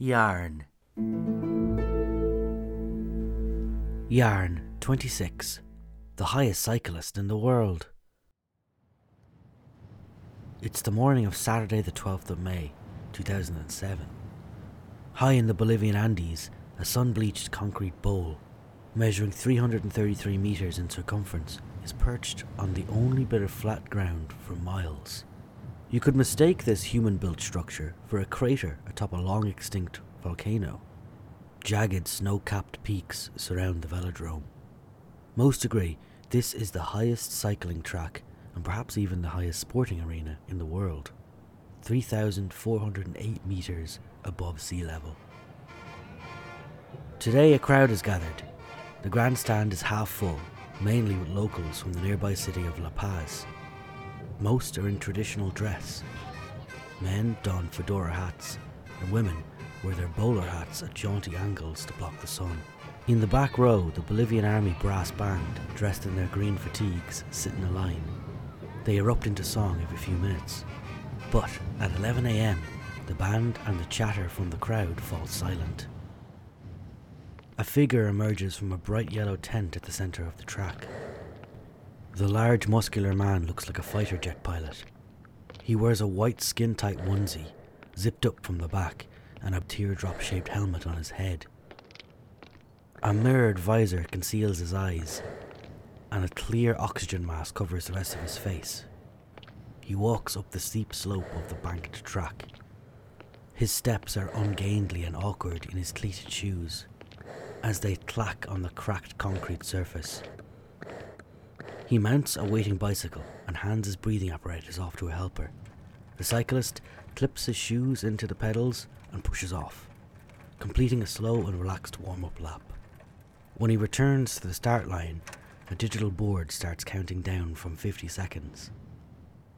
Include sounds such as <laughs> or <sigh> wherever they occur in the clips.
Yarn. Yarn, 26, the highest cyclist in the world. It's the morning of Saturday, the 12th of May, 2007. High in the Bolivian Andes, a sun bleached concrete bowl, measuring 333 metres in circumference, is perched on the only bit of flat ground for miles. You could mistake this human built structure for a crater atop a long extinct volcano. Jagged snow capped peaks surround the velodrome. Most agree this is the highest cycling track and perhaps even the highest sporting arena in the world. 3,408 metres above sea level. Today, a crowd is gathered. The grandstand is half full, mainly with locals from the nearby city of La Paz. Most are in traditional dress. Men don fedora hats, and women wear their bowler hats at jaunty angles to block the sun. In the back row, the Bolivian Army brass band, dressed in their green fatigues, sit in a line. They erupt into song every few minutes. But at 11am, the band and the chatter from the crowd fall silent. A figure emerges from a bright yellow tent at the centre of the track. The large, muscular man looks like a fighter jet pilot. He wears a white skin tight onesie, zipped up from the back, and a teardrop shaped helmet on his head. A mirrored visor conceals his eyes, and a clear oxygen mask covers the rest of his face. He walks up the steep slope of the banked track. His steps are ungainly and awkward in his cleated shoes as they clack on the cracked concrete surface. He mounts a waiting bicycle and hands his breathing apparatus off to a helper. The cyclist clips his shoes into the pedals and pushes off, completing a slow and relaxed warm up lap. When he returns to the start line, a digital board starts counting down from 50 seconds.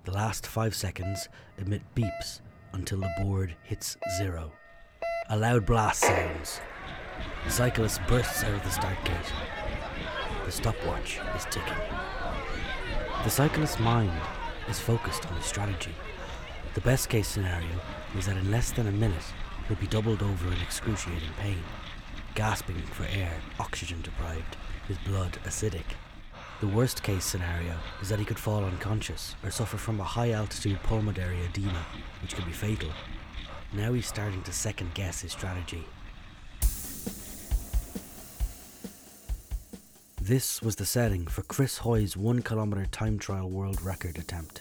The last 5 seconds emit beeps until the board hits zero. A loud blast sounds. The cyclist bursts out of the start gate. The stopwatch is ticking. The cyclist's mind is focused on his strategy. The best case scenario is that in less than a minute he'll be doubled over in excruciating pain, gasping for air, oxygen deprived, his blood acidic. The worst case scenario is that he could fall unconscious or suffer from a high altitude pulmonary edema, which could be fatal. Now he's starting to second guess his strategy. This was the setting for Chris Hoy's 1 kilometre time trial world record attempt.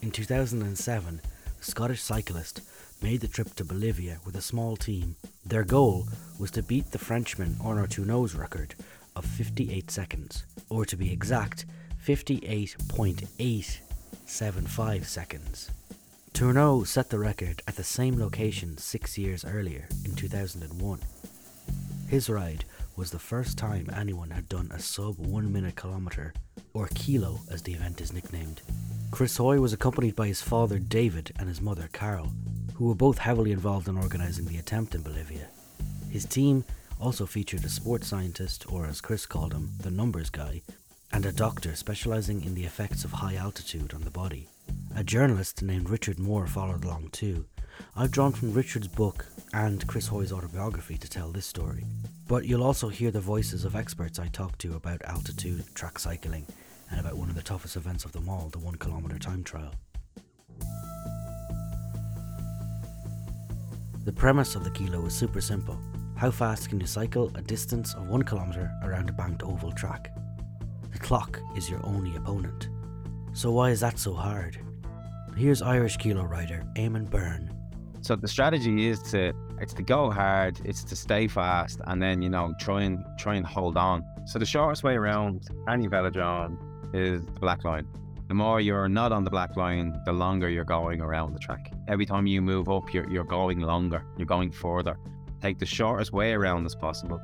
In 2007, the Scottish cyclist made the trip to Bolivia with a small team. Their goal was to beat the Frenchman Arnaud Tournant's record of 58 seconds, or to be exact, 58.875 seconds. Tournant set the record at the same location six years earlier, in 2001. His ride was the first time anyone had done a sub one minute kilometre, or kilo as the event is nicknamed. Chris Hoy was accompanied by his father David and his mother Carol, who were both heavily involved in organising the attempt in Bolivia. His team also featured a sports scientist, or as Chris called him, the numbers guy, and a doctor specialising in the effects of high altitude on the body. A journalist named Richard Moore followed along too. I've drawn from Richard's book and Chris Hoy's autobiography to tell this story. But you'll also hear the voices of experts I talked to about altitude, track cycling, and about one of the toughest events of them all, the one kilometre time trial. The premise of the kilo is super simple. How fast can you cycle a distance of one kilometre around a banked oval track? The clock is your only opponent. So why is that so hard? Here's Irish kilo rider Eamonn Byrne. So the strategy is to it's to go hard, it's to stay fast, and then you know try and try and hold on. So the shortest way around any velodrome is the black line. The more you're not on the black line, the longer you're going around the track. Every time you move up, you're, you're going longer, you're going further. Take the shortest way around as possible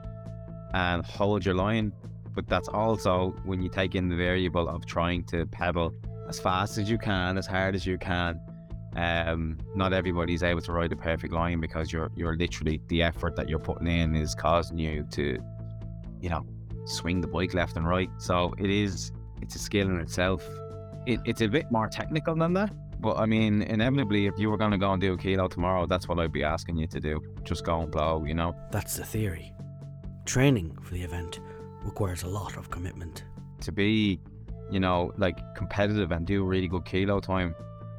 and hold your line. But that's also when you take in the variable of trying to pedal as fast as you can, as hard as you can. Um, not everybody's able to ride a perfect line because you're you're literally the effort that you're putting in is causing you to, you know, swing the bike left and right. So it is it's a skill in itself. It, it's a bit more technical than that. But I mean, inevitably, if you were going to go and do a kilo tomorrow, that's what I'd be asking you to do. Just go and blow, you know? That's the theory. Training for the event requires a lot of commitment. To be, you know, like competitive and do a really good kilo time,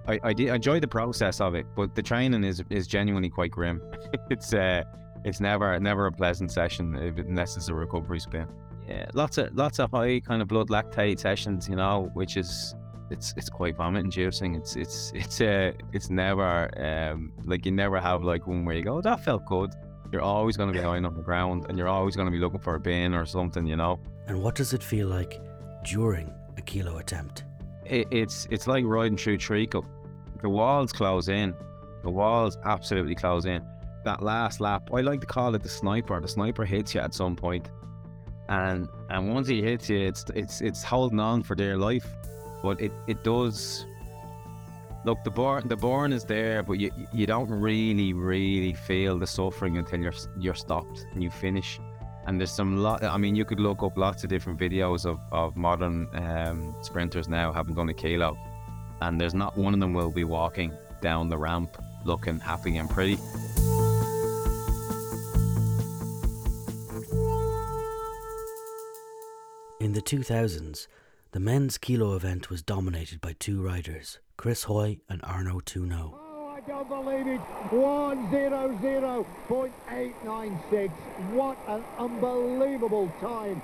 I, I, I enjoy the process of it, but the training is is genuinely quite grim. <laughs> it's uh, it's never never a pleasant session unless it's a recovery spin. Yeah, lots of lots of high kind of blood lactate sessions, you know, which is it's it's quite vomit inducing. It's it's it's uh it's never um like you never have like one where you go, oh, that felt good. You're always gonna be lying on the ground and you're always gonna be looking for a bin or something, you know. And what does it feel like during a kilo attempt? It, it's it's like riding through treacle. The walls close in. The walls absolutely close in. That last lap, I like to call it the sniper. The sniper hits you at some point, and and once he hits you, it's it's it's holding on for dear life but it, it does look the burn the burn is there but you you don't really really feel the suffering until you're you're stopped and you finish and there's some lot i mean you could look up lots of different videos of, of modern um, sprinters now having done a kilo and there's not one of them will be walking down the ramp looking happy and pretty in the 2000s the men's kilo event was dominated by two riders, Chris Hoy and Arnaud Tournant. I don't believe it. 100.896. What an unbelievable time.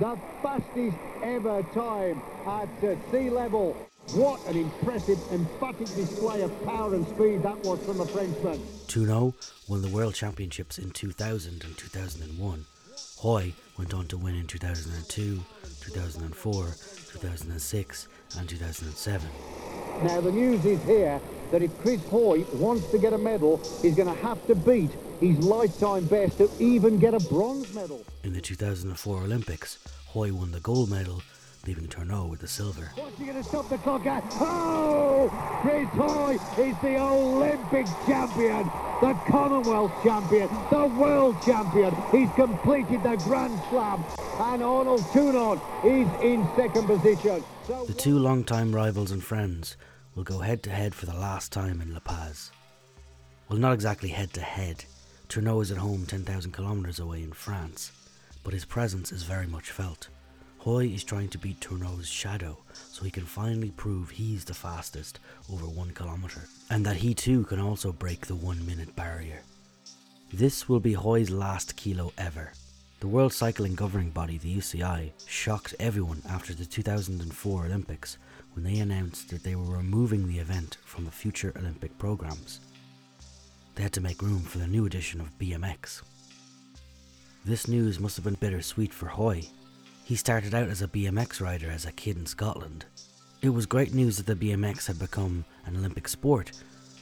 The fastest ever time at uh, sea level. What an impressive, emphatic display of power and speed that was from the Frenchman. Tournant won the World Championships in 2000 and 2001. Hoy went on to win in 2002, 2004, 2006 and 2007. Now the news is here that if Chris Hoy wants to get a medal, he's going to have to beat his lifetime best to even get a bronze medal. In the 2004 Olympics, Hoy won the gold medal leaving Tournant with the silver. What's he going to stop the clock at? Oh! Chris Hoy is the Olympic champion, the Commonwealth champion, the world champion. He's completed the Grand Slam, and Arnaud Tournant is in second position. So the two long-time rivals and friends will go head-to-head for the last time in La Paz. Well, not exactly head-to-head. Tournant is at home 10,000 kilometres away in France, but his presence is very much felt. Hoy is trying to beat Tournant's shadow so he can finally prove he's the fastest over one kilometre and that he too can also break the one minute barrier. This will be Hoy's last kilo ever. The World Cycling Governing Body, the UCI, shocked everyone after the 2004 Olympics when they announced that they were removing the event from the future Olympic programs. They had to make room for the new edition of BMX. This news must have been bittersweet for Hoy he started out as a BMX rider as a kid in Scotland. It was great news that the BMX had become an Olympic sport,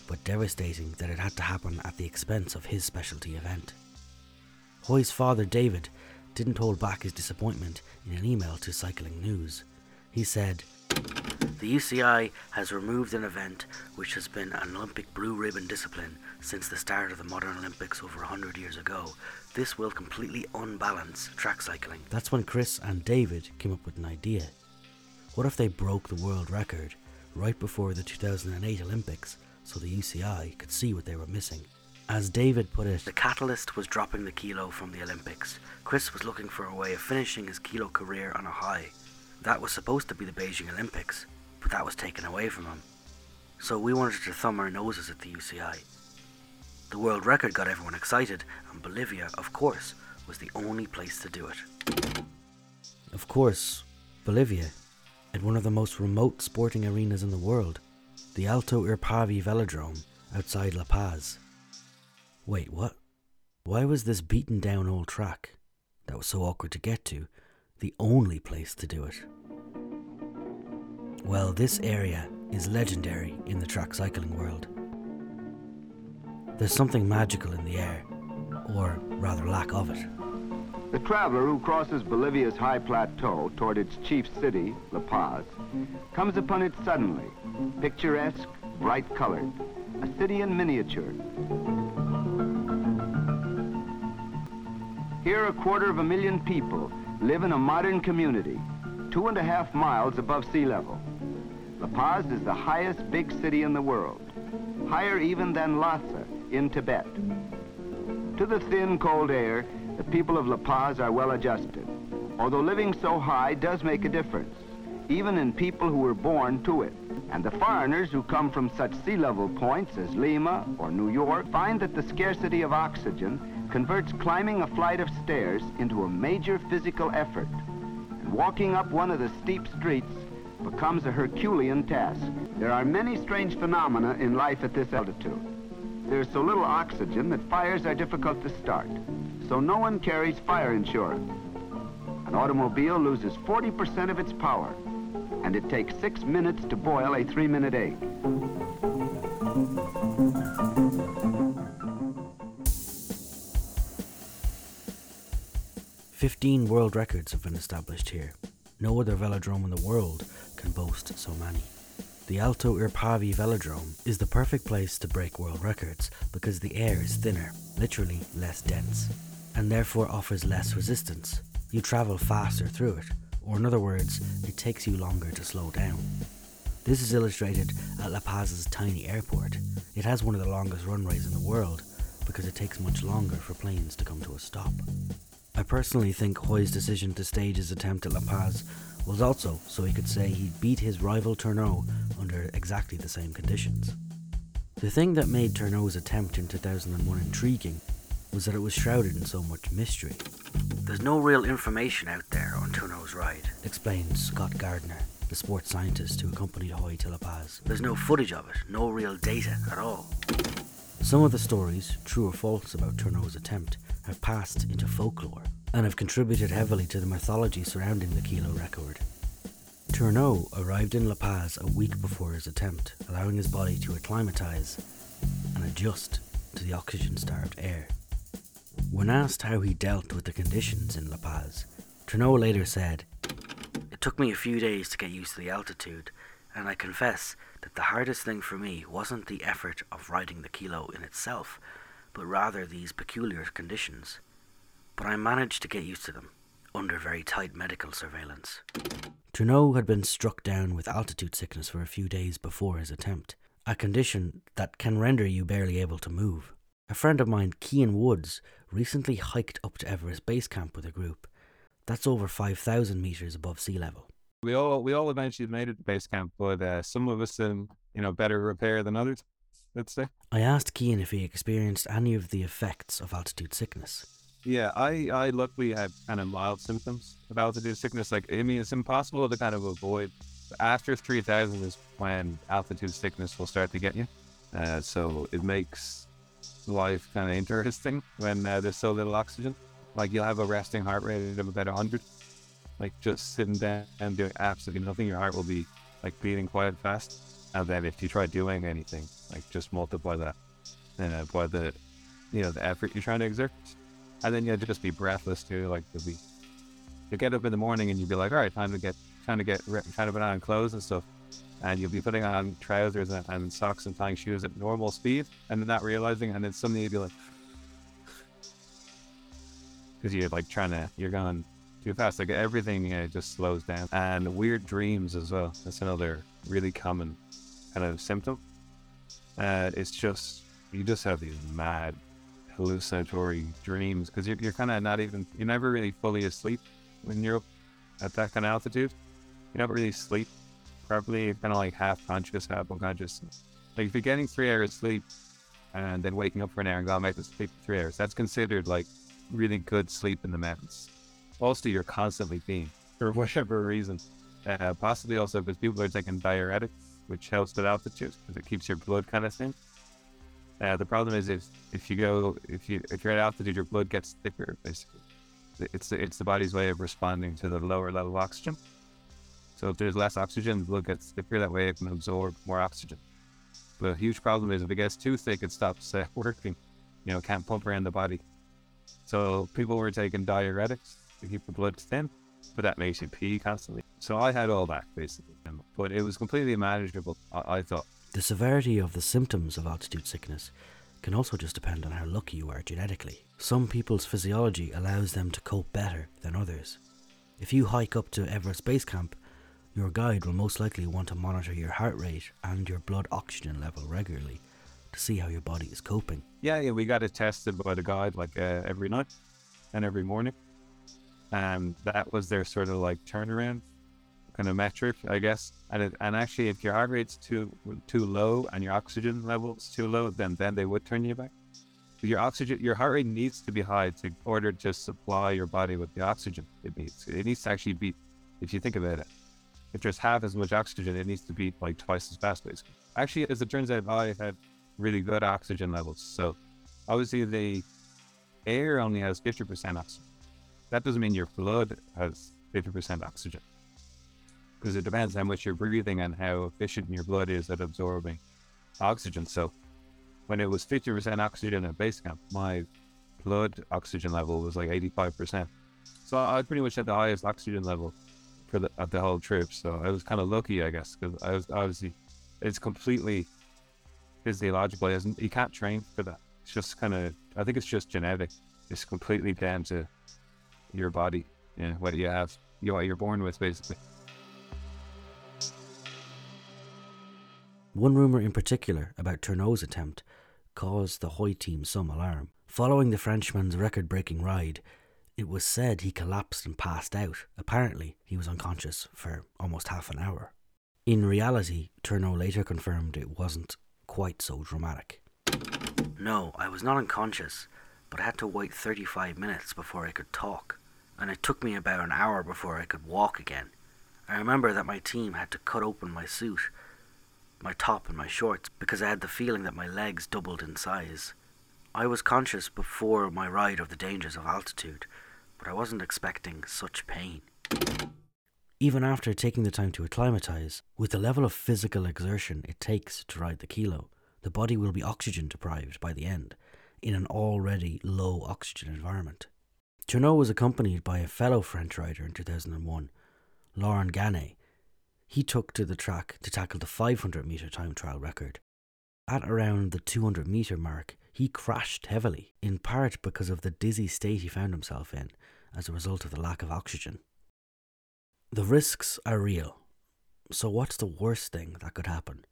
but devastating that it had to happen at the expense of his specialty event. Hoy's father, David, didn't hold back his disappointment in an email to Cycling News. He said, The UCI has removed an event which has been an Olympic blue ribbon discipline since the start of the modern Olympics over 100 years ago this will completely unbalance track cycling. That's when Chris and David came up with an idea. What if they broke the world record right before the 2008 Olympics so the UCI could see what they were missing? As David put it, the catalyst was dropping the kilo from the Olympics. Chris was looking for a way of finishing his kilo career on a high. That was supposed to be the Beijing Olympics, but that was taken away from him. So we wanted to thumb our noses at the UCI the world record got everyone excited, and Bolivia, of course, was the only place to do it. Of course, Bolivia, at one of the most remote sporting arenas in the world, the Alto Irpavi Velodrome outside La Paz. Wait, what? Why was this beaten down old track, that was so awkward to get to, the only place to do it? Well, this area is legendary in the track cycling world. There's something magical in the air, or rather lack of it. The traveler who crosses Bolivia's high plateau toward its chief city, La Paz, comes upon it suddenly, picturesque, bright colored, a city in miniature. Here a quarter of a million people live in a modern community, two and a half miles above sea level. La Paz is the highest big city in the world, higher even than Lhasa in Tibet. To the thin, cold air, the people of La Paz are well adjusted, although living so high does make a difference, even in people who were born to it. And the foreigners who come from such sea level points as Lima or New York find that the scarcity of oxygen converts climbing a flight of stairs into a major physical effort. And walking up one of the steep streets becomes a Herculean task. There are many strange phenomena in life at this altitude. There's so little oxygen that fires are difficult to start, so no one carries fire insurance. An automobile loses 40% of its power, and it takes six minutes to boil a three-minute egg. Fifteen world records have been established here. No other velodrome in the world can boast so many. The Alto Irpavi Velodrome is the perfect place to break world records because the air is thinner, literally less dense, and therefore offers less resistance. You travel faster through it, or in other words, it takes you longer to slow down. This is illustrated at La Paz's tiny airport. It has one of the longest runways in the world because it takes much longer for planes to come to a stop. I personally think Hoy's decision to stage his attempt at La Paz was also so he could say he'd beat his rival Tournant under exactly the same conditions. The thing that made Tournant's attempt in 2001 intriguing was that it was shrouded in so much mystery. There's no real information out there on Tournant's ride, explains Scott Gardner, the sports scientist who accompanied Hoy to La Paz. There's no footage of it, no real data at all. Some of the stories, true or false, about Tournant's attempt have passed into folklore and have contributed heavily to the mythology surrounding the kilo record. Tournant arrived in La Paz a week before his attempt, allowing his body to acclimatise and adjust to the oxygen starved air. When asked how he dealt with the conditions in La Paz, Tournant later said, It took me a few days to get used to the altitude, and I confess that the hardest thing for me wasn't the effort of riding the kilo in itself, but rather these peculiar conditions. But I managed to get used to them, under very tight medical surveillance. Tournant had been struck down with altitude sickness for a few days before his attempt, a condition that can render you barely able to move. A friend of mine, Kean Woods, recently hiked up to Everest Base Camp with a group. That's over 5,000 metres above sea level. We all we all eventually made it to base camp, but uh, some of us in you know better repair than others. Let's say. I asked Kean if he experienced any of the effects of altitude sickness. Yeah, I I luckily had kind of mild symptoms of altitude sickness. Like I mean, it's impossible to kind of avoid. After three thousand is when altitude sickness will start to get you. Uh, so it makes life kind of interesting when uh, there's so little oxygen. Like you'll have a resting heart rate of about 100. Like just sitting down and doing absolutely nothing, your heart will be like beating quite fast. And then if you try doing anything, like just multiply that uh, by the, you know, the effort you're trying to exert. And then you'll just be breathless too. Like you'll be, you'll get up in the morning and you'll be like, all right, time to get, time to get, time to put on clothes and stuff and you'll be putting on trousers and, and, socks and tying shoes at normal speed and then not realizing and then suddenly you'll be like <sighs> because you're like trying to you're going too fast like everything uh, just slows down and weird dreams as well that's another really common kind of symptom uh, it's just you just have these mad hallucinatory dreams because you're, you're kind of not even you're never really fully asleep when you're at that kind of altitude you never really sleep properly, kind of like half conscious, half unconscious. Like if you're getting three hours sleep and then waking up for an hour and going back to sleep for three hours, that's considered like really good sleep in the mountains. Also, you're constantly being for whatever reason. Uh, possibly also because people are taking diuretics, which helps with altitude because it keeps your blood kind of thin. Uh, the problem is if if you go if you if you're at altitude, your blood gets thicker. Basically, it's it's the body's way of responding to the lower level of oxygen. So if there's less oxygen, the blood gets thicker. That way it can absorb more oxygen. But a huge problem is if it gets too thick, it stops uh, <laughs> working. You know, can't pump around the body. So people were taking diuretics to keep the blood thin, but that makes you pee constantly. So I had all that basically, but it was completely manageable. I, I thought. The severity of the symptoms of altitude sickness can also just depend on how lucky you are genetically. Some people's physiology allows them to cope better than others. If you hike up to Everest Base Camp, Your guide will most likely want to monitor your heart rate and your blood oxygen level regularly to see how your body is coping. Yeah, yeah, we got it tested by the guide like uh, every night and every morning. And that was their sort of like turnaround kind of metric, I guess. And it, and actually, if your heart rate's too too low and your oxygen level's too low, then then they would turn you back. Your oxygen, your heart rate needs to be high to in order to supply your body with the oxygen it needs. It needs to actually be, if you think about it, if there's half as much oxygen, it needs to beat like twice as fast, basically. Actually, as it turns out, I had really good oxygen levels. So obviously, the air only has 50% oxygen. That doesn't mean your blood has 50% oxygen because it depends how much you're breathing and how efficient your blood is at absorbing oxygen. So when it was 50% oxygen at base camp, my blood oxygen level was like 85%. So I pretty much had the highest oxygen level for the, the whole trip. So I was kind of lucky, I guess, because I was obviously it's completely physiological. You can't train for that. It's just kind of I think it's just genetic. It's completely down to your body, yeah, what you have, you what you're born with, basically. One rumour in particular about Tournant's attempt caused the Hoy team some alarm. Following the Frenchman's record breaking ride, it was said he collapsed and passed out. Apparently, he was unconscious for almost half an hour. In reality, Tournant later confirmed it wasn't quite so dramatic. No, I was not unconscious, but I had to wait 35 minutes before I could talk, and it took me about an hour before I could walk again. I remember that my team had to cut open my suit my top and my shorts because I had the feeling that my legs doubled in size. I was conscious before my ride of the dangers of altitude, but I wasn't expecting such pain. Even after taking the time to acclimatise, with the level of physical exertion it takes to ride the kilo, the body will be oxygen deprived by the end, in an already low oxygen environment. Tournant was accompanied by a fellow French rider in 2001, Laurent Gané, he took to the track to tackle the 500 metre time trial record. At around the 200 metre mark, he crashed heavily, in part because of the dizzy state he found himself in as a result of the lack of oxygen. The risks are real, so what's the worst thing that could happen?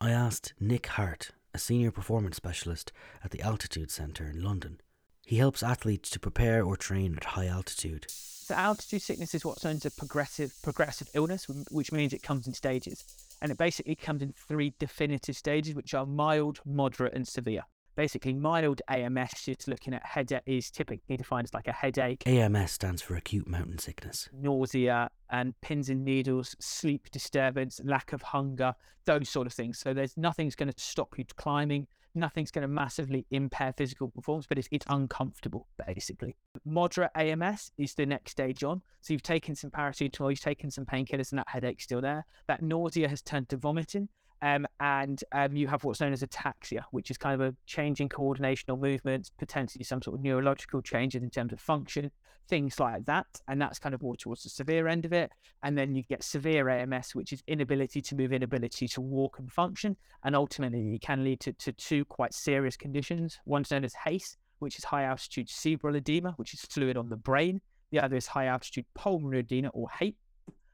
I asked Nick Hart, a senior performance specialist at the Altitude Centre in London. He helps athletes to prepare or train at high altitude. So altitude sickness is what's known as a progressive progressive illness, which means it comes in stages, and it basically comes in three definitive stages, which are mild, moderate, and severe. Basically, mild AMS is looking at headache is typically defined as like a headache. AMS stands for acute mountain sickness. Nausea and pins and needles, sleep disturbance, lack of hunger, those sort of things. So there's nothing's going to stop you climbing nothing's going to massively impair physical performance, but it's, it's uncomfortable, basically. Moderate AMS is the next stage on. So you've taken some paracetamol, you've taken some painkillers, and that headache's still there. That nausea has turned to vomiting. Um, and um, you have what's known as ataxia, which is kind of a change in coordinational movements, potentially some sort of neurological changes in terms of function, things like that. And that's kind of more towards the severe end of it. And then you get severe AMS, which is inability to move, inability to walk and function. And ultimately, it can lead to, to two quite serious conditions. One's known as HACE, which is high altitude cerebral edema, which is fluid on the brain. The other is high altitude pulmonary edema or HAPE,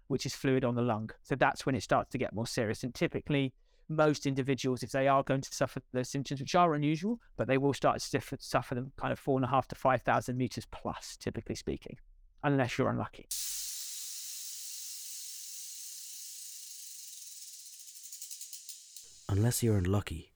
which is fluid on the lung. So that's when it starts to get more serious. And typically, most individuals, if they are going to suffer those symptoms, which are unusual, but they will start to suffer them kind of four and a half to 5,000 meters plus, typically speaking, unless you're unlucky. Unless you're unlucky.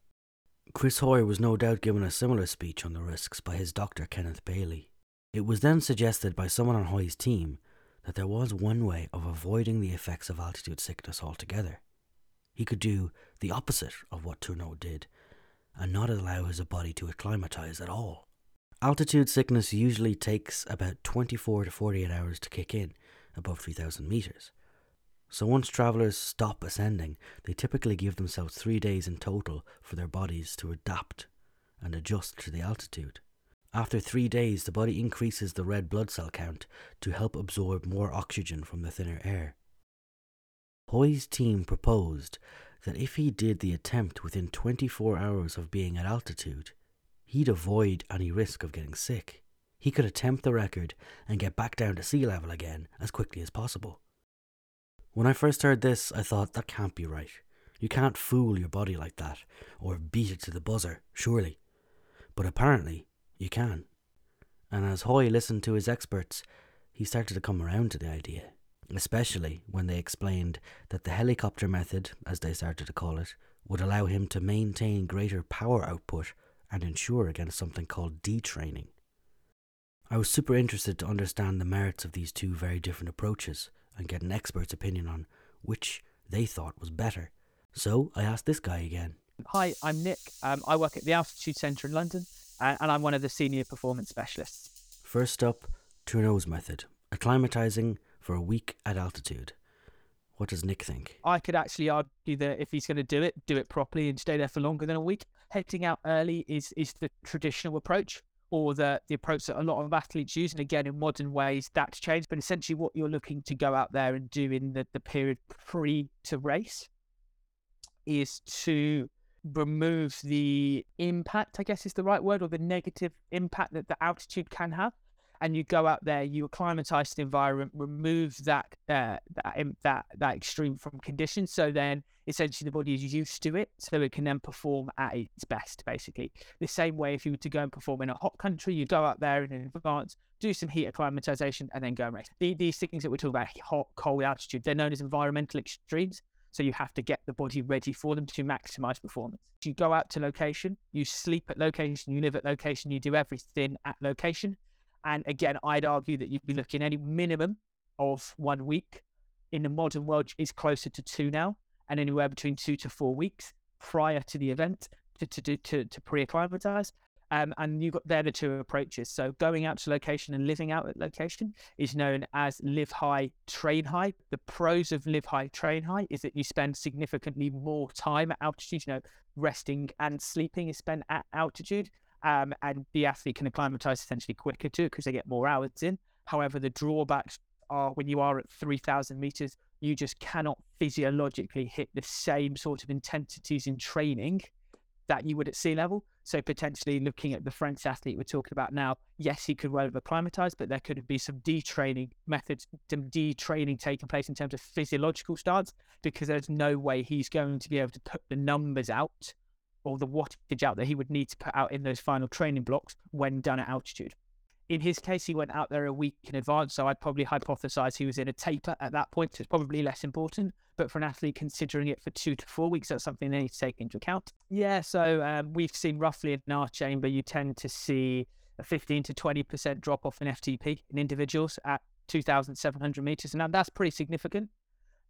Chris Hoy was no doubt given a similar speech on the risks by his doctor Kenneth Bailey. It was then suggested by someone on Hoy's team that there was one way of avoiding the effects of altitude sickness altogether. He could do the opposite of what Tournant did and not allow his body to acclimatise at all. Altitude sickness usually takes about 24 to 48 hours to kick in above 3000 metres. So once travellers stop ascending, they typically give themselves three days in total for their bodies to adapt and adjust to the altitude. After three days, the body increases the red blood cell count to help absorb more oxygen from the thinner air. Hoy's team proposed that if he did the attempt within 24 hours of being at altitude, he'd avoid any risk of getting sick. He could attempt the record and get back down to sea level again as quickly as possible. When I first heard this, I thought that can't be right. You can't fool your body like that, or beat it to the buzzer, surely. But apparently, you can. And as Hoy listened to his experts, he started to come around to the idea, especially when they explained that the helicopter method, as they started to call it, would allow him to maintain greater power output and ensure against something called detraining. I was super interested to understand the merits of these two very different approaches and get an expert's opinion on which they thought was better. So I asked this guy again. Hi, I'm Nick. Um, I work at the Altitude Centre in London, and, and I'm one of the senior performance specialists. First up, Tournant's method, acclimatizing for a week at altitude. What does Nick think? I could actually argue that if he's going to do it, do it properly and stay there for longer than a week. Heading out early is is the traditional approach or the, the approach that a lot of athletes use. And again, in modern ways, that's changed. But essentially, what you're looking to go out there and do in the, the period pre to race is to remove the impact, I guess is the right word, or the negative impact that the altitude can have and you go out there, you acclimatize the environment, remove that uh, that that that extreme from conditions. So then, essentially, the body is used to it, so it can then perform at its best. Basically, the same way if you were to go and perform in a hot country, you go out there in advance, do some heat acclimatization, and then go and race. The, these things that we're talking about, hot, cold altitude, they're known as environmental extremes. So you have to get the body ready for them to maximize performance. You go out to location, you sleep at location, you live at location, you do everything at location. And again, I'd argue that you'd be looking any minimum of one week. In the modern world, is closer to two now, and anywhere between two to four weeks prior to the event to to to, to pre-acclimatize. Um, and you've got there the two approaches. So going out to location and living out at location is known as live high, train high. The pros of live high, train high is that you spend significantly more time at altitude. You know, resting and sleeping is spent at altitude um, and the athlete can acclimatize essentially quicker too because they get more hours in. However, the drawbacks are when you are at 3,000 meters, you just cannot physiologically hit the same sort of intensities in training that you would at sea level. So potentially looking at the French athlete we're talking about now, yes, he could well have acclimatized, but there could be some detraining methods, some detraining taking place in terms of physiological starts, because there's no way he's going to be able to put the numbers out or the wattage out that he would need to put out in those final training blocks when done at altitude. In his case, he went out there a week in advance, so I'd probably hypothesize he was in a taper at that point. So it's probably less important. But for an athlete considering it for two to four weeks, that's something they need to take into account. Yeah, so um, we've seen roughly in our chamber, you tend to see a 15 to 20% drop off in FTP in individuals at 2,700 meters. And that's pretty significant.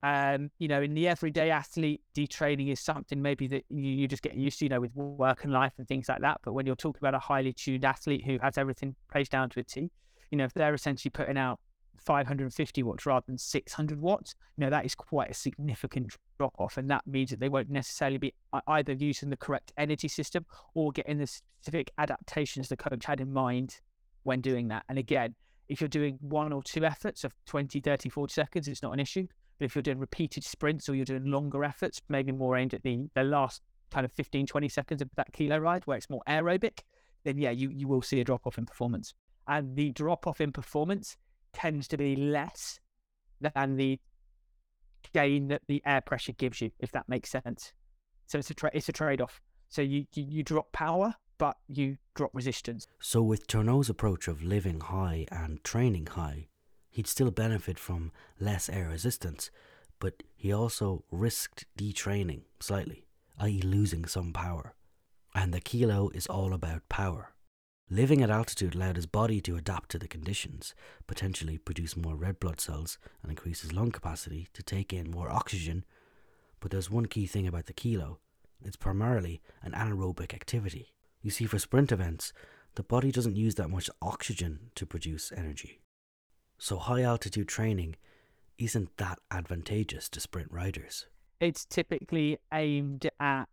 Um, you know, in the everyday athlete, detraining is something maybe that you, you just get used to, you know, with work and life and things like that. But when you're talking about a highly tuned athlete who has everything placed down to a T, you know, if they're essentially putting out 550 watts rather than 600 watts, know, that is quite a significant drop off. And that means that they won't necessarily be either using the correct energy system or getting the specific adaptations the coach had in mind when doing that. And again, if you're doing one or two efforts of 20, 30, 40 seconds, it's not an issue. But if you're doing repeated sprints or you're doing longer efforts, maybe more aimed at the, the last kind of 15, 20 seconds of that kilo ride where it's more aerobic, then yeah, you, you will see a drop off in performance. And the drop off in performance tends to be less than the gain that the air pressure gives you, if that makes sense. So it's a tra- it's a trade off. So you, you, you drop power, but you drop resistance. So with Tournant's approach of living high and training high, he'd still benefit from less air resistance, but he also risked detraining slightly, i.e., losing some power. And the kilo is all about power. Living at altitude allowed his body to adapt to the conditions, potentially produce more red blood cells and increase his lung capacity to take in more oxygen. But there's one key thing about the kilo it's primarily an anaerobic activity. You see, for sprint events, the body doesn't use that much oxygen to produce energy. So high altitude training isn't that advantageous to sprint riders. It's typically aimed at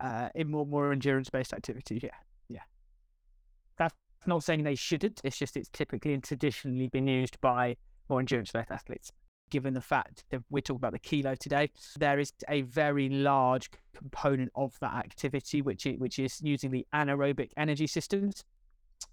uh, in more more endurance based activities. Yeah, That's not saying they shouldn't. It's just it's typically and traditionally been used by more endurance based athletes. Given the fact that we're talking about the kilo today, there is a very large component of that activity, which is, which is using the anaerobic energy systems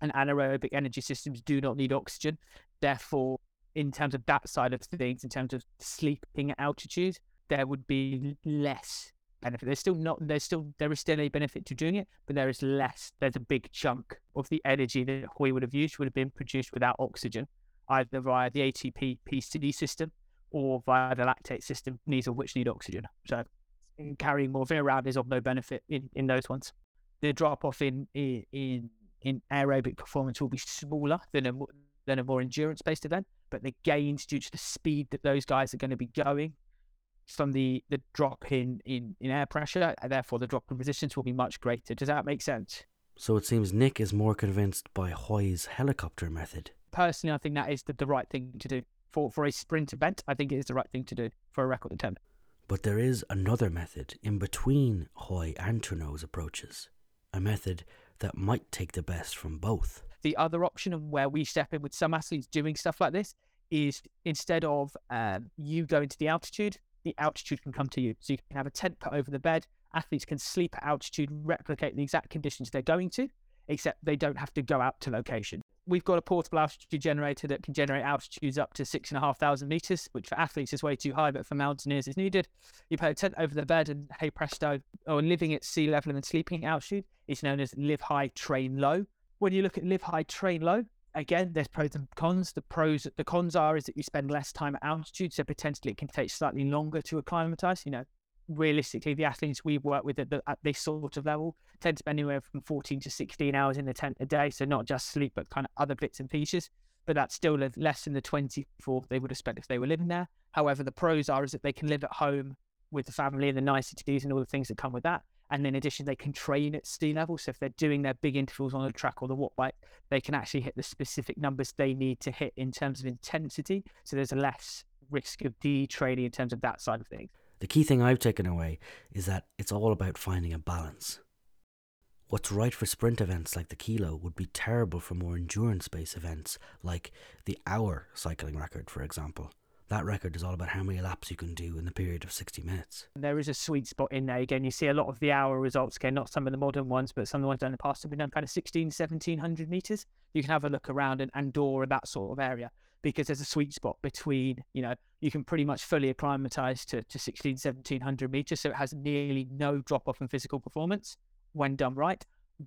and anaerobic energy systems do not need oxygen. Therefore, in terms of that side of things, in terms of sleeping at altitude, there would be less benefit. There's still not there's still there is still a benefit to doing it, but there is less. There's a big chunk of the energy that we would have used would have been produced without oxygen, either via the ATP PCD system or via the lactate system, neither of which need oxygen. So carrying morphine around is of no benefit in, in those ones. The drop off in, in in aerobic performance will be smaller than a than a more endurance based event, but the gains due to the speed that those guys are going to be going from the, the drop in, in, in air pressure, and therefore the drop in resistance will be much greater. Does that make sense? So it seems Nick is more convinced by Hoy's helicopter method. Personally, I think that is the, the right thing to do. For, for a sprint event, I think it is the right thing to do for a record attempt. But there is another method in between Hoy and Tournant's approaches, a method that might take the best from both. The other option, and where we step in with some athletes doing stuff like this, is instead of um, you going to the altitude, the altitude can come to you. So you can have a tent put over the bed. Athletes can sleep at altitude, replicate the exact conditions they're going to, except they don't have to go out to location. We've got a portable altitude generator that can generate altitudes up to six and a half thousand meters, which for athletes is way too high, but for mountaineers is needed. You put a tent over the bed, and hey presto, or living at sea level and sleeping at altitude is known as live high, train low. When you look at live high, train low, again, there's pros and cons. The pros, the cons are is that you spend less time at altitude, so potentially it can take slightly longer to acclimatize. You know, realistically, the athletes we work with at, the, at, this sort of level tend to spend anywhere from 14 to 16 hours in the tent a day. So not just sleep, but kind of other bits and pieces. But that's still less than the 24 they would have spent if they were living there. However, the pros are is that they can live at home with the family and the niceties and all the things that come with that. And in addition, they can train at sea level. So if they're doing their big intervals on the track or the watt bike, they can actually hit the specific numbers they need to hit in terms of intensity. So there's less risk of detraining in terms of that side of things. The key thing I've taken away is that it's all about finding a balance. What's right for sprint events like the Kilo would be terrible for more endurance based events like the hour cycling record, for example. That record is all about how many laps you can do in the period of 60 minutes. There is a sweet spot in there. Again, you see a lot of the hour results, again, not some of the modern ones, but some of the ones done in the past have been done kind of 16, 1700 meters. You can have a look around in Andorra, that sort of area because there's a sweet spot between, you know, you can pretty much fully acclimatize to, to 16, 1700 meters. So it has nearly no drop off in physical performance when done right.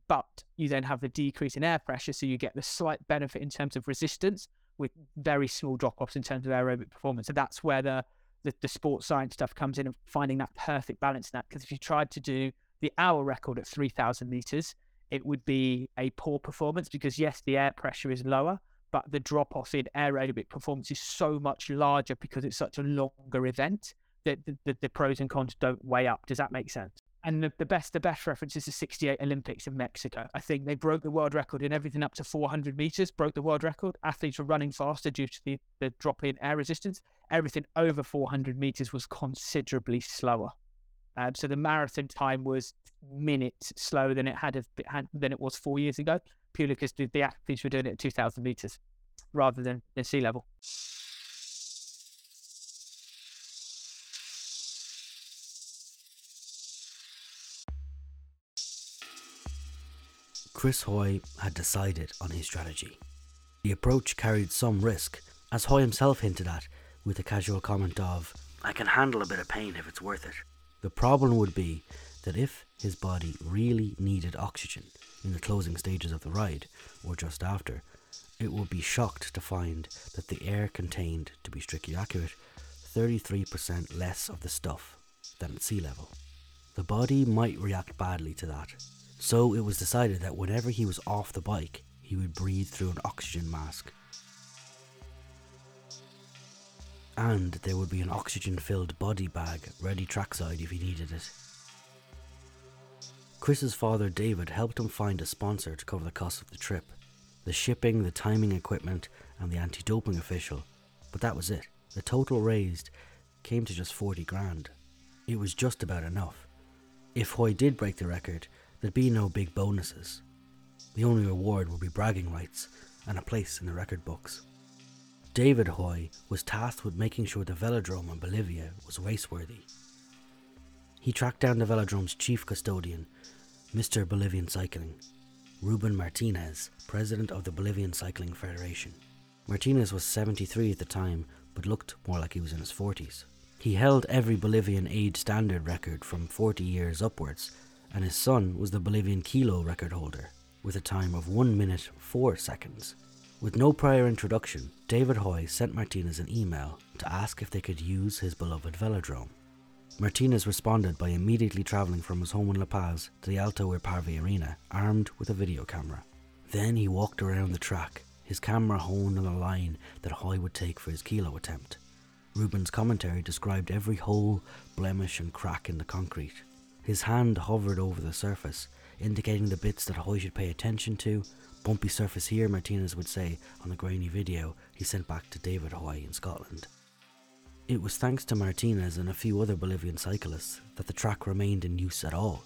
But you then have the decrease in air pressure. So you get the slight benefit in terms of resistance with very small drop offs in terms of aerobic performance. So that's where the, the, the sports science stuff comes in and finding that perfect balance in that. Because if you tried to do the hour record at 3000 meters, it would be a poor performance because, yes, the air pressure is lower, but the drop off in aerobic performance is so much larger because it's such a longer event that the, the, the pros and cons don't weigh up. Does that make sense? And the, the best the best reference is the 68 Olympics in Mexico. I think they broke the world record in everything up to 400 meters, broke the world record. Athletes were running faster due to the, the drop in air resistance. Everything over 400 meters was considerably slower. Um, so the marathon time was minutes slower than it had, had than it was four years ago purely because the athletes were doing it at 2,000 meters rather than at sea level. Chris Hoy had decided on his strategy. The approach carried some risk, as Hoy himself hinted at with a casual comment of, I can handle a bit of pain if it's worth it. The problem would be that if his body really needed oxygen, in the closing stages of the ride, or just after, it would be shocked to find that the air contained, to be strictly accurate, 33% less of the stuff than at sea level. The body might react badly to that, so it was decided that whenever he was off the bike, he would breathe through an oxygen mask. And there would be an oxygen filled body bag ready trackside if he needed it. Chris's father David helped him find a sponsor to cover the cost of the trip the shipping, the timing equipment, and the anti doping official. But that was it. The total raised came to just 40 grand. It was just about enough. If Hoy did break the record, there'd be no big bonuses. The only reward would be bragging rights and a place in the record books. David Hoy was tasked with making sure the velodrome in Bolivia was raceworthy. He tracked down the velodrome's chief custodian Mr. Bolivian Cycling, Ruben Martinez, president of the Bolivian Cycling Federation. Martinez was 73 at the time, but looked more like he was in his 40s. He held every Bolivian age standard record from 40 years upwards, and his son was the Bolivian kilo record holder, with a time of 1 minute 4 seconds. With no prior introduction, David Hoy sent Martinez an email to ask if they could use his beloved velodrome. Martinez responded by immediately travelling from his home in La Paz to the Alto Irpavi Arena, armed with a video camera. Then he walked around the track, his camera honed on the line that Hoy would take for his kilo attempt. Ruben's commentary described every hole, blemish, and crack in the concrete. His hand hovered over the surface, indicating the bits that Hoy should pay attention to. Bumpy surface here, Martinez would say on the grainy video he sent back to David Hoy in Scotland. It was thanks to Martinez and a few other Bolivian cyclists that the track remained in use at all.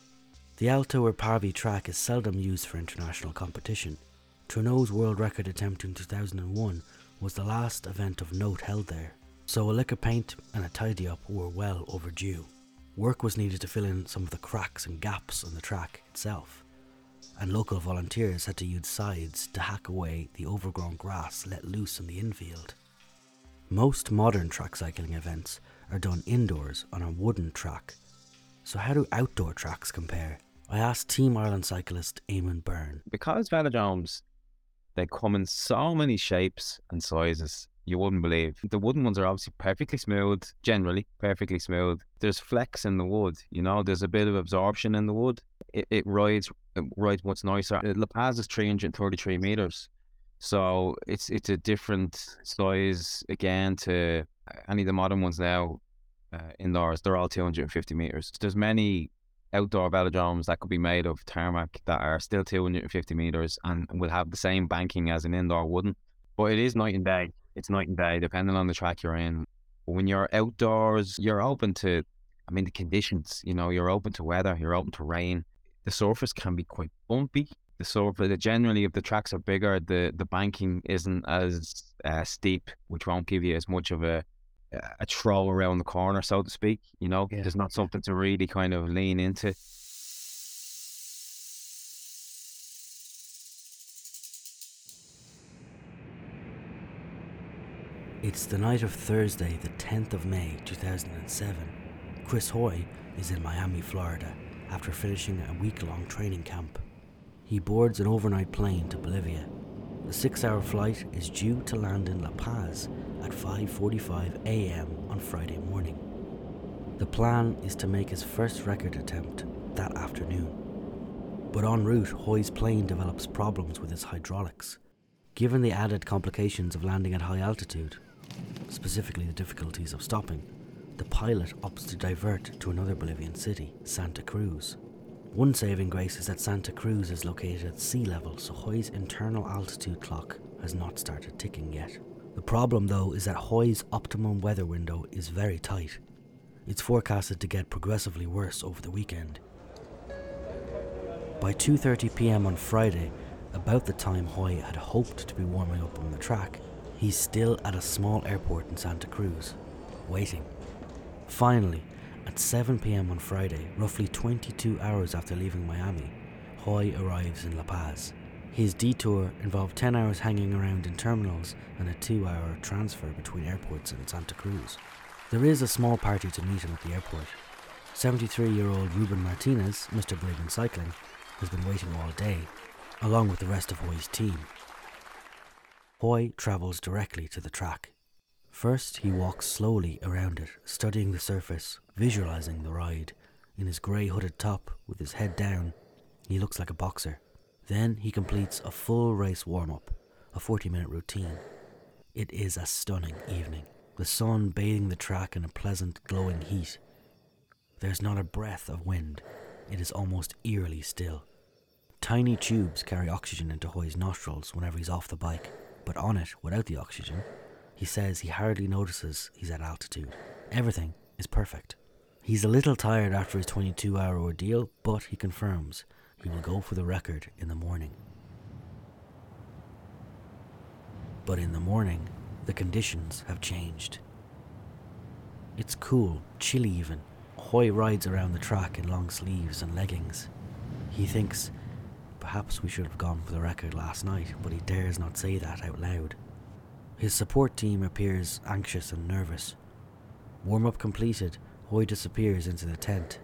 The Alto Irpavi track is seldom used for international competition. Tournant's world record attempt in 2001 was the last event of note held there, so a lick of paint and a tidy up were well overdue. Work was needed to fill in some of the cracks and gaps on the track itself, and local volunteers had to use scythes to hack away the overgrown grass let loose in the infield. Most modern track cycling events are done indoors on a wooden track, so how do outdoor tracks compare? I asked Team Ireland cyclist Eamonn Byrne. Because velodromes, they come in so many shapes and sizes you wouldn't believe. The wooden ones are obviously perfectly smooth, generally perfectly smooth. There's flex in the wood, you know, there's a bit of absorption in the wood. It, it rides it rides much nicer. La Paz is 333 meters. So it's it's a different size again to any of the modern ones now uh, indoors. They're all 250 meters. There's many outdoor velodromes that could be made of tarmac that are still 250 meters and will have the same banking as an indoor wooden. But it is night and day it's night and day depending on the track you're in. When you're outdoors, you're open to, I mean, the conditions. You know, you're open to weather, you're open to rain. The surface can be quite bumpy. The surface, generally, if the tracks are bigger, the the banking isn't as uh, steep, which won't give you as much of a a throw around the corner, so to speak. You know, yeah. there's not something to really kind of lean into. It's the night of Thursday, the 10th of May 2007. Chris Hoy is in Miami, Florida, after finishing a week long training camp. He boards an overnight plane to Bolivia. The six hour flight is due to land in La Paz at 5.45 am on Friday morning. The plan is to make his first record attempt that afternoon. But en route, Hoy's plane develops problems with his hydraulics. Given the added complications of landing at high altitude, specifically the difficulties of stopping, the pilot opts to divert to another Bolivian city, Santa Cruz. One saving grace is that Santa Cruz is located at sea level, so Hoy's internal altitude clock has not started ticking yet. The problem, though, is that Hoy's optimum weather window is very tight. It's forecasted to get progressively worse over the weekend. By 2:30 p.m. on Friday, about the time Hoy had hoped to be warming up on the track, He's still at a small airport in Santa Cruz, waiting. Finally, at 7 pm on Friday, roughly 22 hours after leaving Miami, Hoy arrives in La Paz. His detour involved 10 hours hanging around in terminals and a 2 hour transfer between airports in Santa Cruz. There is a small party to meet him at the airport. 73 year old Ruben Martinez, Mr. Bolivian Cycling, has been waiting all day, along with the rest of Hoy's team. Hoy travels directly to the track. First, he walks slowly around it, studying the surface, visualizing the ride. In his grey hooded top, with his head down, he looks like a boxer. Then he completes a full race warm up, a 40 minute routine. It is a stunning evening, the sun bathing the track in a pleasant, glowing heat. There's not a breath of wind, it is almost eerily still. Tiny tubes carry oxygen into Hoy's nostrils whenever he's off the bike but on it without the oxygen, he says he hardly notices he's at altitude. Everything is perfect. He's a little tired after his 22 hour ordeal, but he confirms he will go for the record in the morning. But in the morning, the conditions have changed. It's cool, chilly even. Hoy rides around the track in long sleeves and leggings. He thinks Perhaps we should have gone for the record last night, but he dares not say that out loud. His support team appears anxious and nervous. Warm up completed, Hoy disappears into the tent.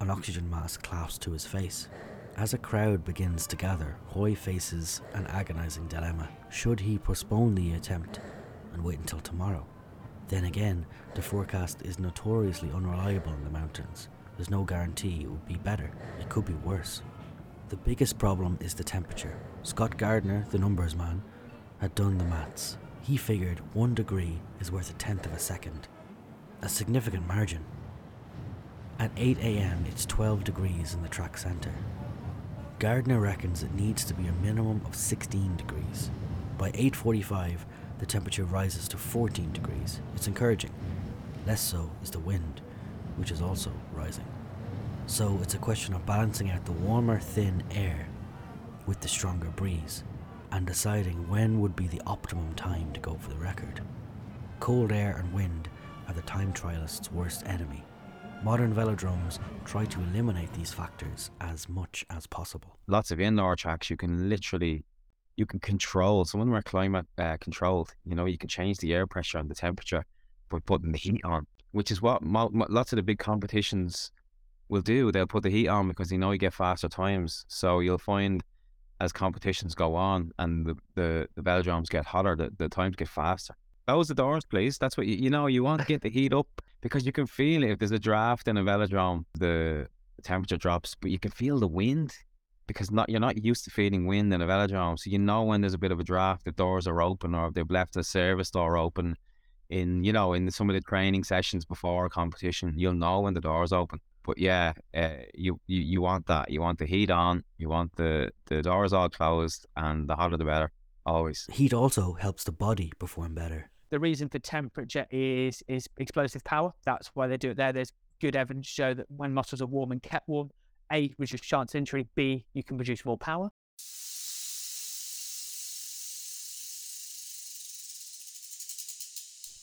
An oxygen mask clasped to his face. As a crowd begins to gather, Hoy faces an agonizing dilemma. Should he postpone the attempt and wait until tomorrow? Then again, the forecast is notoriously unreliable in the mountains. There's no guarantee it would be better, it could be worse. The biggest problem is the temperature. Scott Gardner, the numbers man, had done the maths. He figured one degree is worth a tenth of a second. A significant margin. At 8 am, it's 12 degrees in the track centre. Gardner reckons it needs to be a minimum of 16 degrees. By 8:45, the temperature rises to 14 degrees. It's encouraging. Less so is the wind, which is also rising. So it's a question of balancing out the warmer, thin air with the stronger breeze and deciding when would be the optimum time to go for the record. Cold air and wind are the time trialist's worst enemy. Modern velodromes try to eliminate these factors as much as possible. Lots of indoor tracks you can literally you can control. Of them are climate uh, controlled. You know, you can change the air pressure and the temperature by putting the heat on, which is what mo- mo- lots of the big competitions will do. They'll put the heat on because they know you get faster times. So you'll find as competitions go on and the, the, the velodromes get hotter, the, the times get faster. Close the doors, please. That's what you, you know, you want to get the heat up because you can feel it. If there's a draft in a velodrome, the, the temperature drops, but you can feel the wind because not you're not used to feeling wind in a velodrome. So you know when there's a bit of a draft, the doors are open or they've left the service door open in, you know, in some of the training sessions before a competition, you'll know when the door's open. But yeah, uh, you, you you want that. You want the heat on. You want the the doors all closed, and the hotter the better. Always. Heat also helps the body perform better. The reason for temperature is is explosive power. That's why they do it there. There's good evidence to show that when muscles are warm and kept warm, A, reduce chance of injury, B, you can produce more power.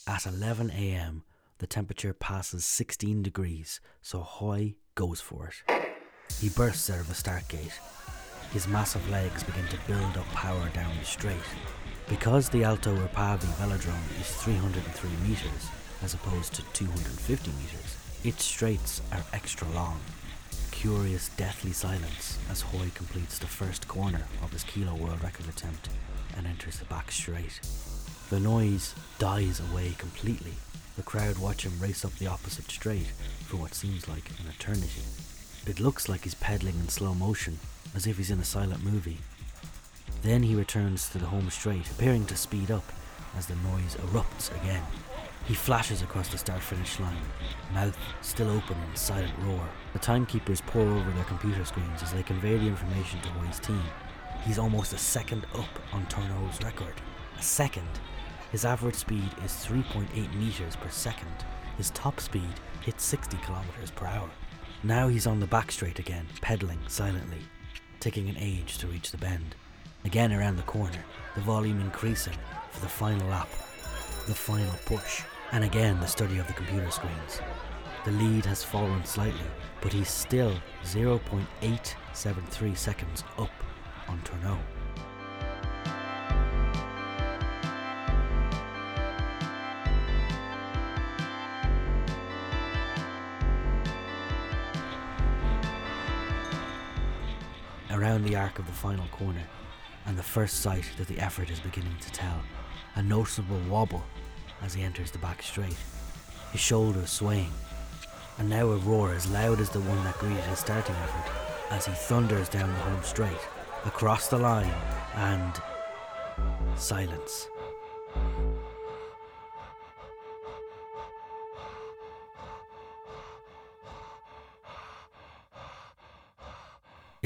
At 11 am, the temperature passes 16 degrees, so Hoy goes for it. He bursts out of the start gate. His massive legs begin to build up power down the straight. Because the Alto Irpavi velodrome is 303 metres as opposed to 250 metres, its straights are extra long. Curious, deathly silence as Hoy completes the first corner of his kilo world record attempt and enters the back straight. The noise dies away completely. The crowd watch him race up the opposite straight for what seems like an eternity. It looks like he's pedaling in slow motion, as if he's in a silent movie. Then he returns to the home straight, appearing to speed up as the noise erupts again. He flashes across the start finish line, mouth still open in a silent roar. The timekeepers pore over their computer screens as they convey the information to Hoy's team. He's almost a second up on Tournant's record. A second? His average speed is 3.8 meters per second. His top speed hits 60 kilometers per hour. Now he's on the back straight again, pedaling silently, taking an age to reach the bend. Again around the corner, the volume increasing for the final lap, the final push, and again the study of the computer screens. The lead has fallen slightly, but he's still 0.873 seconds up on Tournant. Around the arc of the final corner, and the first sight that the effort is beginning to tell. A noticeable wobble as he enters the back straight, his shoulders swaying, and now a roar as loud as the one that greeted his starting effort as he thunders down the home straight, across the line, and silence.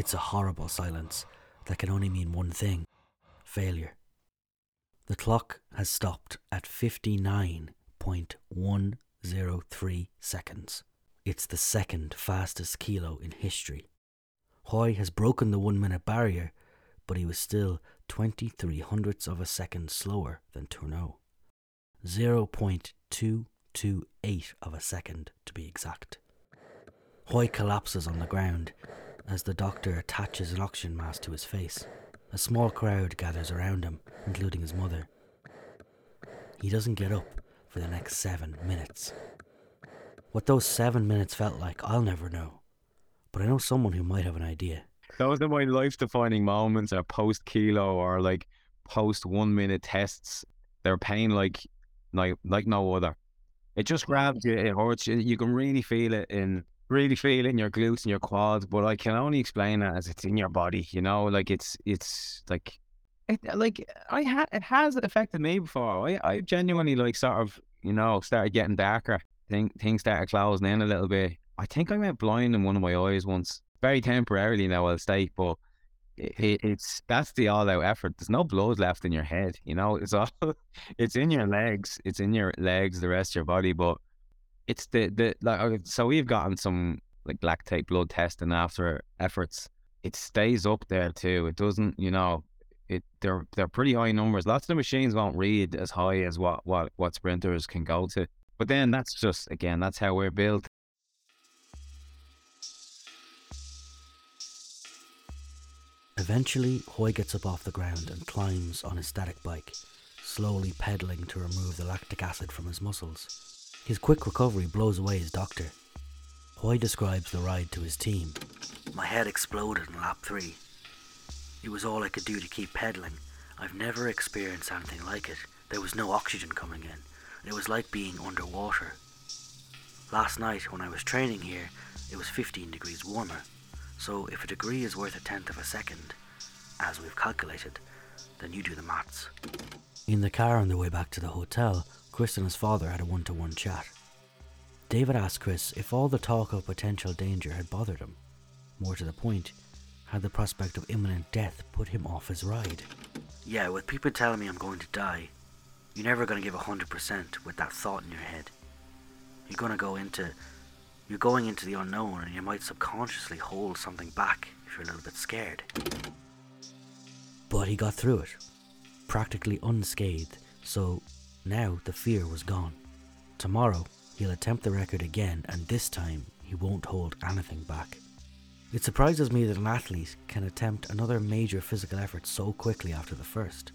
It's a horrible silence that can only mean one thing failure. The clock has stopped at 59.103 seconds. It's the second fastest kilo in history. Hoy has broken the one minute barrier, but he was still 23 hundredths of a second slower than Tournant. 0.228 of a second to be exact. Hoy collapses on the ground as the doctor attaches an oxygen mask to his face. A small crowd gathers around him, including his mother. he doesn't get up for the next seven minutes. What those seven minutes felt like, I'll never know. But I know someone who might have an idea. Those are my life defining moments are post kilo or like post one minute tests. They're pain like like like no other. It just grabs you, it hurts you. You can really feel it in really feel in your glutes and your quads, but I can only explain it as it's in your body, you know, like it's it's like it, like I had it has affected me before. I, I genuinely like sort of, you know, started getting darker. Think things started closing in a little bit. I think I went blind in one of my eyes once very temporarily now I'll state, but it, it's that's the all out effort. There's no blood left in your head, you know. It's all <laughs> it's in your legs, it's in your legs, the rest of your body, but it's the the like so we've gotten some like lactate blood testing after efforts. It stays up there too. It doesn't, you know, it they're they're pretty high numbers. Lots of the machines won't read as high as what what what sprinters can go to. But then that's just again, that's how we're built. Eventually, Hoy gets up off the ground and climbs on his static bike, slowly pedaling to remove the lactic acid from his muscles. His quick recovery blows away his doctor. Hoy describes the ride to his team. My head exploded in lap three. It was all I could do to keep pedaling. I've never experienced anything like it. There was no oxygen coming in. It was like being underwater. Last night, when I was training here, it was 15 degrees warmer. So if a degree is worth a tenth of a second, as we've calculated, then you do the maths. In the car on the way back to the hotel, Chris and his father had a one to one chat. David asked Chris if all the talk of potential danger had bothered him. More to the point, had the prospect of imminent death put him off his ride? Yeah, with people telling me I'm going to die, you're never going to give 100% with that thought in your head. You're going to go into you're going into the unknown and you might subconsciously hold something back if you're a little bit scared. But he got through it, practically unscathed, so now the fear was gone. Tomorrow, he'll attempt the record again, and this time he won't hold anything back. It surprises me that an athlete can attempt another major physical effort so quickly after the first.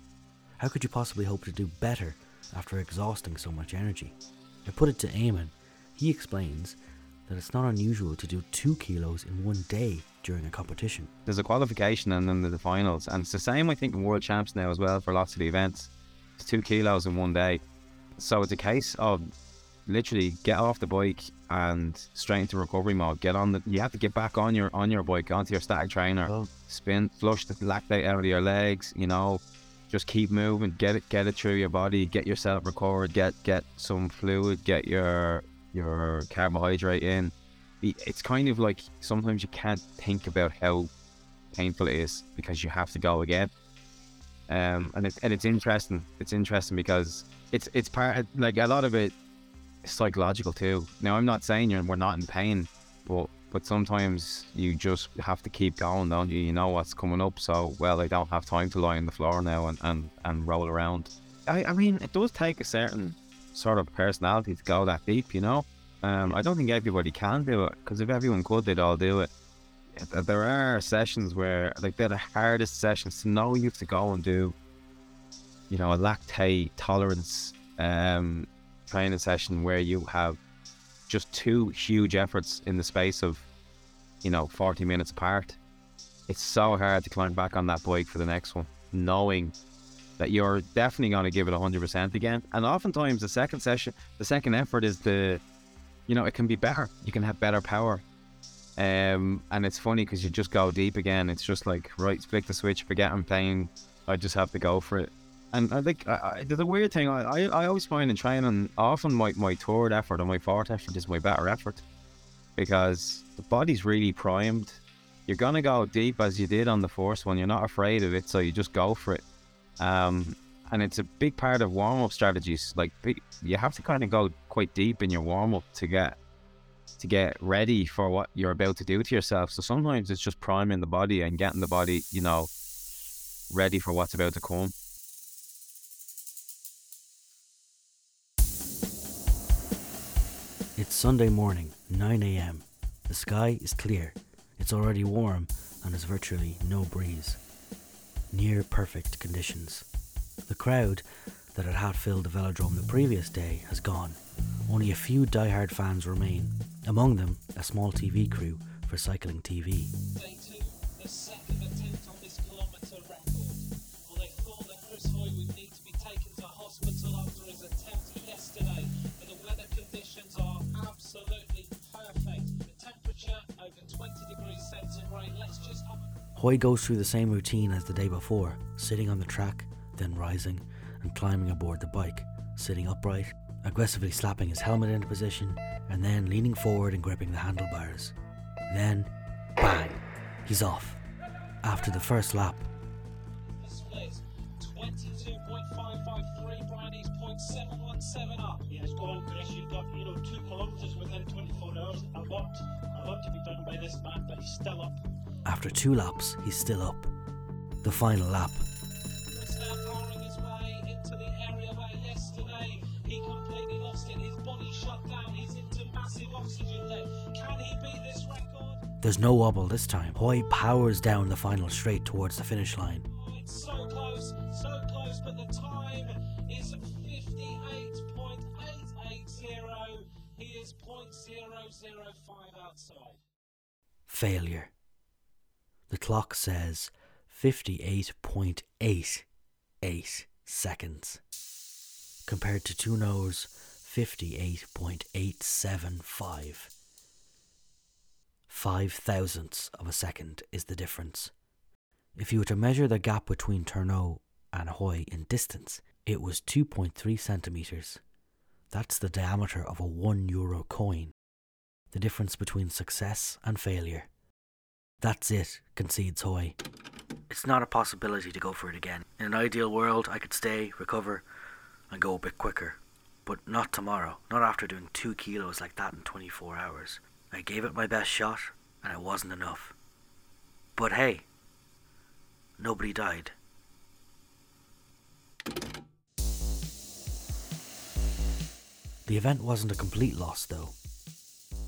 How could you possibly hope to do better after exhausting so much energy? I put it to Eamonn. He explains that it's not unusual to do two kilos in one day during a competition. There's a qualification and then there's the finals, and it's the same I think in world champs now as well for lots of the events. Two kilos in one day, so it's a case of literally get off the bike and straight into recovery mode. Get on the. You have to get back on your on your bike onto your static trainer. Oh. Spin, flush the lactate out of your legs. You know, just keep moving. Get it, get it through your body. Get yourself recovered. Get get some fluid. Get your your carbohydrate in. It's kind of like sometimes you can't think about how painful it is because you have to go again. Um, and it's and it's interesting. It's interesting because it's it's part like a lot of it psychological too. Now I'm not saying you're we're not in pain, but but sometimes you just have to keep going, don't you? You know what's coming up. So well, I don't have time to lie on the floor now and and, and roll around. I, I mean, it does take a certain sort of personality to go that deep, you know. Um, I don't think everybody can do it because if everyone could, they'd all do it. There are sessions where, like, they're the hardest sessions to know you have to go and do, you know, a lactate tolerance um, training session where you have just two huge efforts in the space of, you know, 40 minutes apart. It's so hard to climb back on that bike for the next one, knowing that you're definitely going to give it 100% again. And oftentimes, the second session, the second effort is the, you know, it can be better. You can have better power. Um, and it's funny because you just go deep again. It's just like, right, flick the switch, forget I'm playing. I just have to go for it. And I think I, I, the weird thing I, I, I always find in training, often my, my third effort or my fourth effort is my better effort because the body's really primed. You're to go deep as you did on the first one. You're not afraid of it, so you just go for it. Um, and it's a big part of warm up strategies. Like you have to kind of go quite deep in your warm up to get to get ready for what you're about to do to yourself. So sometimes it's just priming the body and getting the body, you know, ready for what's about to come. It's Sunday morning, 9 a.m. The sky is clear. It's already warm and there's virtually no breeze near perfect conditions. The crowd, that had filled the velodrome the previous day has gone. Only a few die-hard fans remain, among them a small TV crew for Cycling TV. Day two, the second attempt on this kilometre record. Well, they thought that Chris Hoy would need to be taken to hospital after his attempt yesterday, but the weather conditions are absolutely perfect. The temperature over 20 degrees centigrade. Let's just have a Hoy goes through the same routine as the day before, sitting on the track, then rising and climbing aboard the bike, sitting upright, aggressively slapping his helmet into position, and then leaning forward and gripping the handlebars. Then, bang, he's off. After the first lap, the split. 22.553, 0.717 up. Yes, go on, Chris. You've got, you know, two kilometres within 24 hours. A lot, a lot to be done by this man, but he's still up. after two laps, he's still up. The final lap, he completely lost it. His body shut down. He's into massive oxygen leak. Can he beat this record? there's no wobble this time. Hoy powers down the final straight towards the finish line. Oh, it's so close, so close, but the time is 58.880. He is 0.005 outside. Failure. The clock says 58.88 seconds, compared to Tournant's 58.875. Five thousandths of a second is the difference. If you were to measure the gap between Tournant and Hoy in distance, it was 2.3 centimetres. That's the diameter of a one euro coin. The difference between success and failure. That's it, concedes Hoy. It's not a possibility to go for it again. In an ideal world, I could stay, recover, and go a bit quicker. But not tomorrow. Not after doing two kilos like that in 24 hours. I gave it my best shot, and it wasn't enough. But hey, nobody died. The event wasn't a complete loss, though.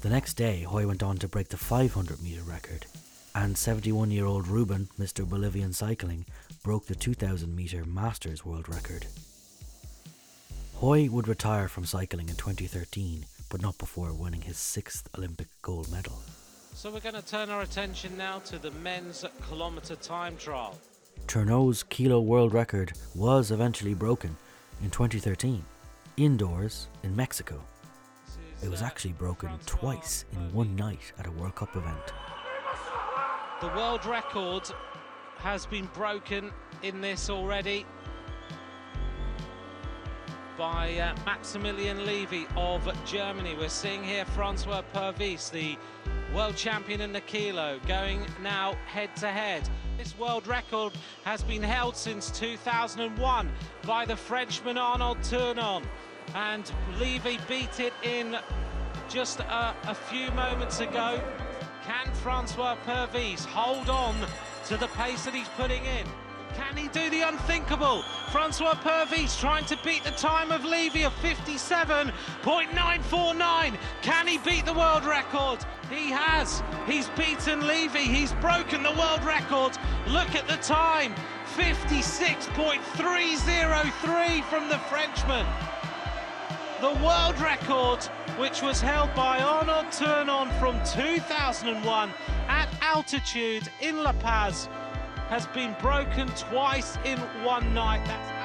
The next day, Hoy went on to break the 500 metre record, and 71 year old Ruben, Mr. Bolivian Cycling, broke the 2000 metre Masters world record. Hoy would retire from cycling in 2013, but not before winning his sixth Olympic gold medal. So we're going to turn our attention now to the men's kilometre time trial. Tournant's kilo world record was eventually broken in 2013, indoors in Mexico. It was uh, actually broken twice in one night at a World Cup event. The world record has been broken in this already by uh, Maximilian Levy of Germany. We're seeing here Francois Pervis, the world champion in the kilo, going now head to head. This world record has been held since 2001 by the Frenchman Arnaud Tournant, and Levy beat it in just a, a few moments ago. Can Francois Pervis hold on to the pace that he's putting in? Can he do the unthinkable? Francois Pervis trying to beat the time of Levy of 57.949. Can he beat the world record? He has. He's beaten Levy. He's broken the world record. Look at the time 56.303 from the Frenchman. The world record, which was held by Arnaud Tournant from 2001 at altitude in La Paz, has been broken twice in one night. That's.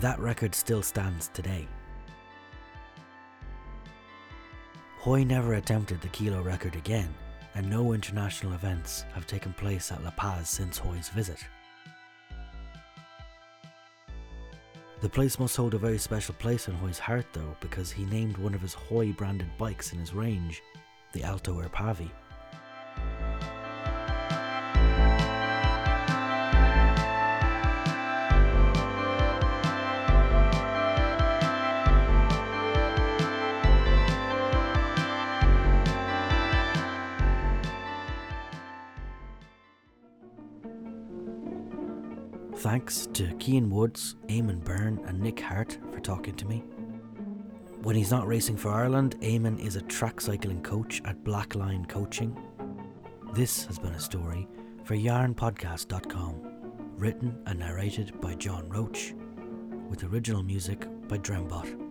That record still stands today. Hoy never attempted the kilo record again, and no international events have taken place at La Paz since Hoy's visit. The place must hold a very special place in Hoy's heart though, because he named one of his Hoy branded bikes in his range the Alto Irpavi. Kean Woods, Eamonn Byrne, and Nick Hart for talking to me. When he's not racing for Ireland, Eamonn is a track cycling coach at Blackline Coaching. This has been a story for yarnpodcast.com, written and narrated by John Roach, with original music by Drembot.